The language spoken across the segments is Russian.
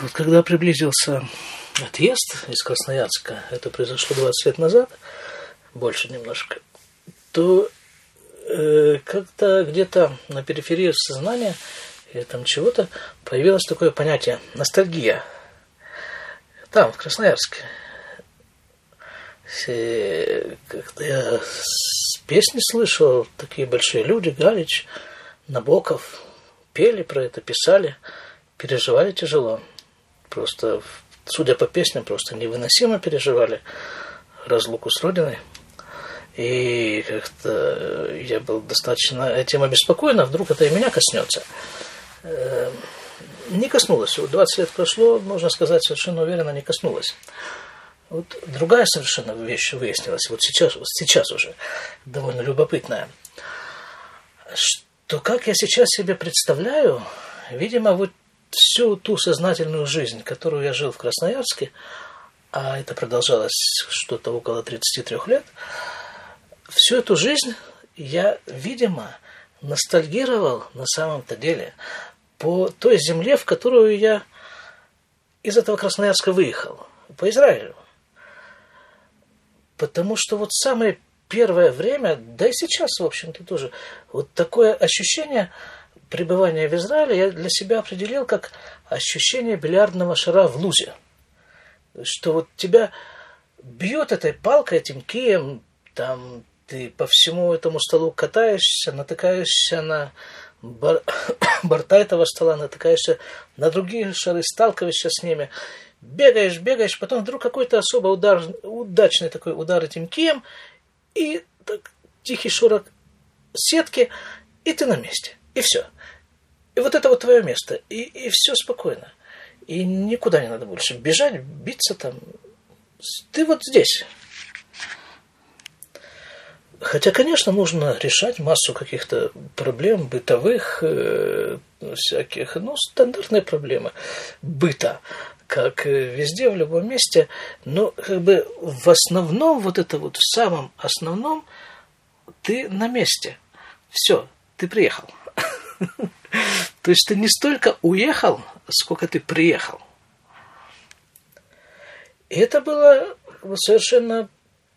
Вот когда приблизился отъезд из Красноярска, это произошло 20 лет назад, больше немножко, то э, как-то где-то на периферии сознания или там чего-то появилось такое понятие ностальгия. Там, в Красноярске. Когда я песни слышал, такие большие люди, Галич, Набоков, пели про это, писали, переживали тяжело. Просто, судя по песням, просто невыносимо переживали разлуку с Родиной. И как-то я был достаточно этим обеспокоен, а вдруг это и меня коснется. Эм, не коснулось. Вот 20 лет прошло, можно сказать, совершенно уверенно не коснулось. Вот другая совершенно вещь выяснилась, вот сейчас, вот сейчас уже, довольно любопытная, что как я сейчас себе представляю, видимо, вот всю ту сознательную жизнь, которую я жил в Красноярске, а это продолжалось что-то около 33 лет, всю эту жизнь я, видимо, ностальгировал на самом-то деле по той земле, в которую я из этого Красноярска выехал, по Израилю. Потому что вот самое первое время, да и сейчас, в общем-то, тоже, вот такое ощущение пребывания в Израиле я для себя определил как ощущение бильярдного шара в лузе. Что вот тебя бьет этой палкой, этим кием, там ты по всему этому столу катаешься, натыкаешься на бар... борта этого стола, натыкаешься на другие шары, сталкиваешься с ними, бегаешь, бегаешь, потом вдруг какой-то особо удар, удачный такой удар этим кием, и так, тихий шорох сетки, и ты на месте. И все. И вот это вот твое место. И, и все спокойно. И никуда не надо больше бежать, биться там. Ты вот здесь. Хотя, конечно, нужно решать массу каких-то проблем бытовых, э, всяких, ну, стандартные проблемы быта, как везде, в любом месте. Но как бы в основном, вот это вот в самом основном, ты на месте. Все, ты приехал. То есть ты не столько уехал, сколько ты приехал. И это было совершенно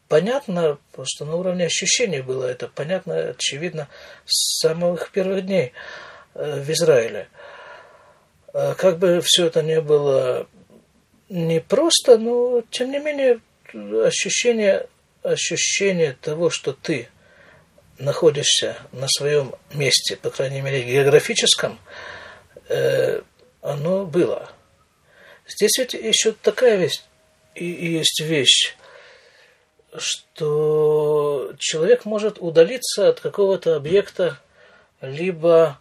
понятно, просто на уровне ощущений было это понятно, очевидно, с самых первых дней э, в Израиле. Э, как бы все это не было непросто, но тем не менее ощущение, ощущение того, что ты находишься на своем месте, по крайней мере географическом, э, оно было. Здесь ведь еще такая вещь, и есть вещь, что человек может удалиться от какого-то объекта либо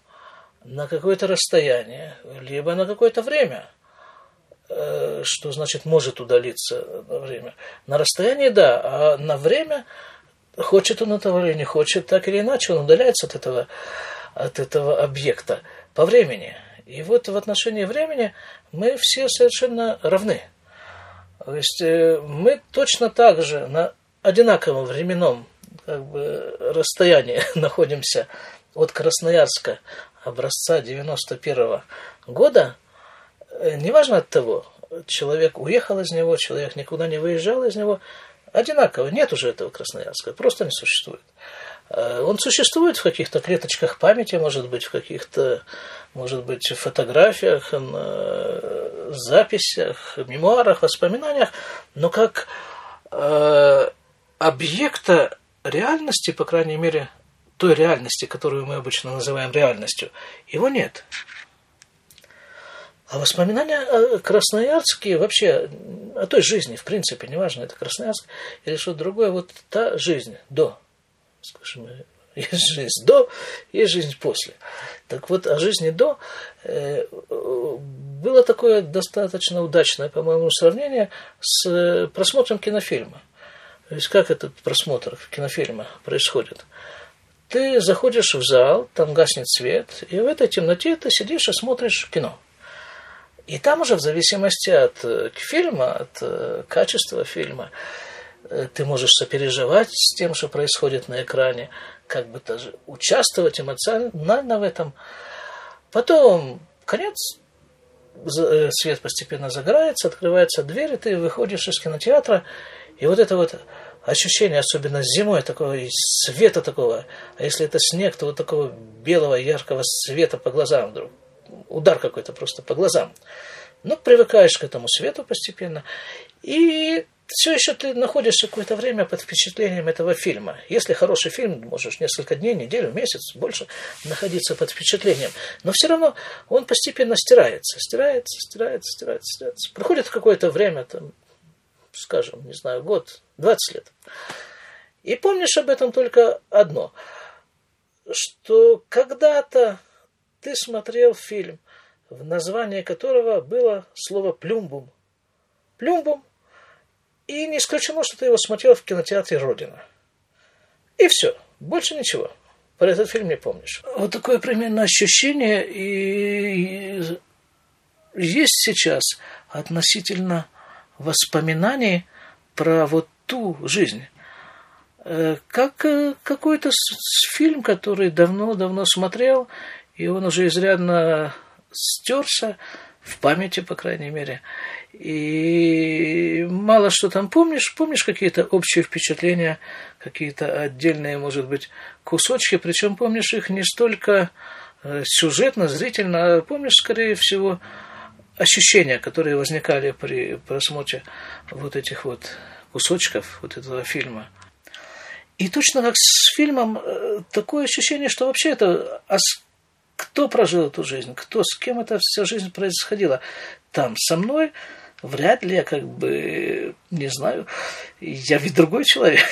на какое-то расстояние, либо на какое-то время. Э, что значит может удалиться на время? На расстоянии, да, а на время, хочет он этого или не хочет, так или иначе он удаляется от этого, от этого объекта по времени. И вот в отношении времени мы все совершенно равны. То есть э, мы точно так же на одинаковом временном как бы, расстоянии находимся от Красноярска образца 91 года, э, неважно от того, человек уехал из него, человек никуда не выезжал из него, одинаково, нет уже этого Красноярска, просто не существует. Э, он существует в каких-то клеточках памяти, может быть, в каких-то, может быть, фотографиях, записях, мемуарах, воспоминаниях, но как э, объекта реальности, по крайней мере, той реальности, которую мы обычно называем реальностью, его нет. А воспоминания о Красноярске, вообще о той жизни, в принципе, неважно, это Красноярск или что-то другое, вот та жизнь до, скажем, есть жизнь до, есть жизнь после. Так вот, о жизни до э, было такое достаточно удачное, по-моему, сравнение с просмотром кинофильма. То есть как этот просмотр кинофильма происходит? Ты заходишь в зал, там гаснет свет, и в этой темноте ты сидишь и смотришь кино. И там уже в зависимости от э, фильма, от э, качества фильма, э, ты можешь сопереживать с тем, что происходит на экране, как бы даже участвовать эмоционально в этом. Потом конец, свет постепенно загорается, открывается дверь, и ты выходишь из кинотеатра, и вот это вот ощущение, особенно зимой, такого света такого, а если это снег, то вот такого белого яркого света по глазам вдруг. Удар какой-то просто по глазам. Ну, привыкаешь к этому свету постепенно. И все еще ты находишься какое-то время под впечатлением этого фильма. Если хороший фильм, можешь несколько дней, неделю, месяц, больше находиться под впечатлением. Но все равно он постепенно стирается, стирается, стирается, стирается, стирается. Проходит какое-то время, там, скажем, не знаю, год, 20 лет. И помнишь об этом только одно, что когда-то ты смотрел фильм, в названии которого было слово «плюмбум». «Плюмбум» И не исключено, что ты его смотрел в кинотеатре «Родина». И все, больше ничего. Про этот фильм не помнишь. Вот такое примерно ощущение и есть сейчас относительно воспоминаний про вот ту жизнь. Э, как э, какой-то фильм, который давно-давно смотрел, и он уже изрядно стерся, в памяти, по крайней мере. И мало что там помнишь, помнишь какие-то общие впечатления, какие-то отдельные, может быть, кусочки, причем помнишь их не столько э, сюжетно, зрительно, а помнишь, скорее всего, ощущения, которые возникали при просмотре вот этих вот кусочков вот этого фильма. И точно как с фильмом, э, такое ощущение, что вообще это кто прожил эту жизнь, кто, с кем эта вся жизнь происходила. Там со мной вряд ли я как бы, не знаю, я ведь другой человек.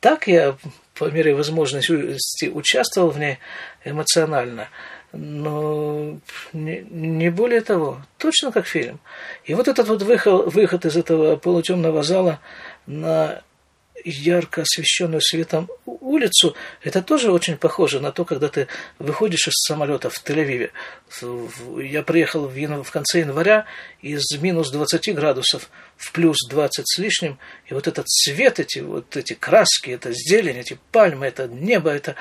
Так я по мере возможности участвовал в ней эмоционально, но не, более того, точно как фильм. И вот этот вот выход, выход из этого полутемного зала на ярко освещенную светом улицу, это тоже очень похоже на то, когда ты выходишь из самолета в Тель-Авиве. Я приехал в, конце января из минус 20 градусов в плюс 20 с лишним, и вот этот свет, эти вот эти краски, это зелень, эти пальмы, это небо, это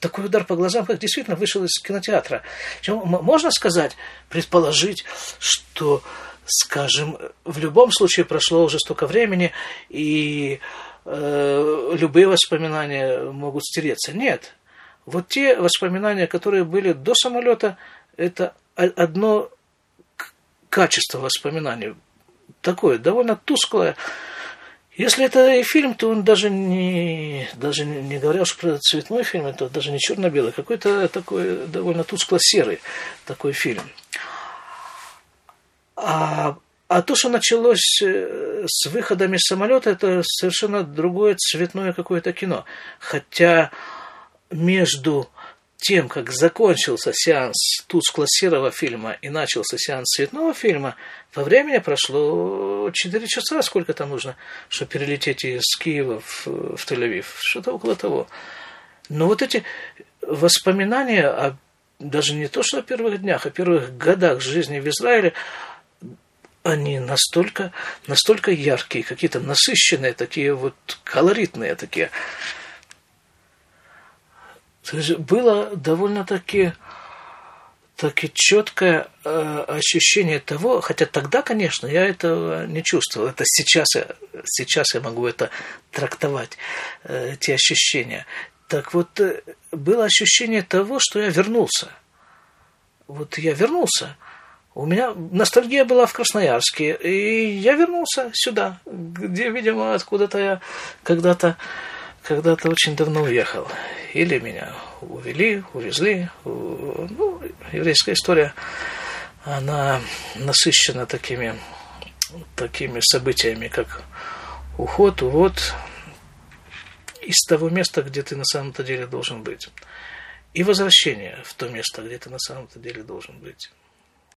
такой удар по глазам, как действительно вышел из кинотеатра. Можно сказать, предположить, что скажем, в любом случае прошло уже столько времени, и э, любые воспоминания могут стереться. Нет. Вот те воспоминания, которые были до самолета, это одно качество воспоминаний. Такое, довольно тусклое. Если это и фильм, то он даже не, даже не говоря уж про цветной фильм, это даже не черно-белый, какой-то такой довольно тускло-серый такой фильм. А а то, что началось э, с выходами самолета, это совершенно другое цветное какое-то кино. Хотя между тем, как закончился сеанс тускло-серого фильма и начался сеанс цветного фильма, по времени прошло 4 часа, сколько там нужно, чтобы перелететь из Киева в, в Тель-Авив, что-то около того. Но вот эти воспоминания, о, даже не то, что о первых днях, о первых годах жизни в Израиле, они настолько, настолько яркие, какие-то насыщенные, такие вот колоритные такие. То есть было довольно-таки таки четкое э, ощущение того, хотя тогда, конечно, я этого не чувствовал. Это сейчас, я, сейчас я могу это трактовать, э, эти ощущения. Так вот, э, было ощущение того, что я вернулся. Вот я вернулся. У меня ностальгия была в Красноярске, и я вернулся сюда, где, видимо, откуда-то я когда-то когда-то очень давно уехал. Или меня увели, увезли. Ну, еврейская история, она насыщена такими, такими событиями, как уход, увод из того места, где ты на самом-то деле должен быть. И возвращение в то место, где ты на самом-то деле должен быть.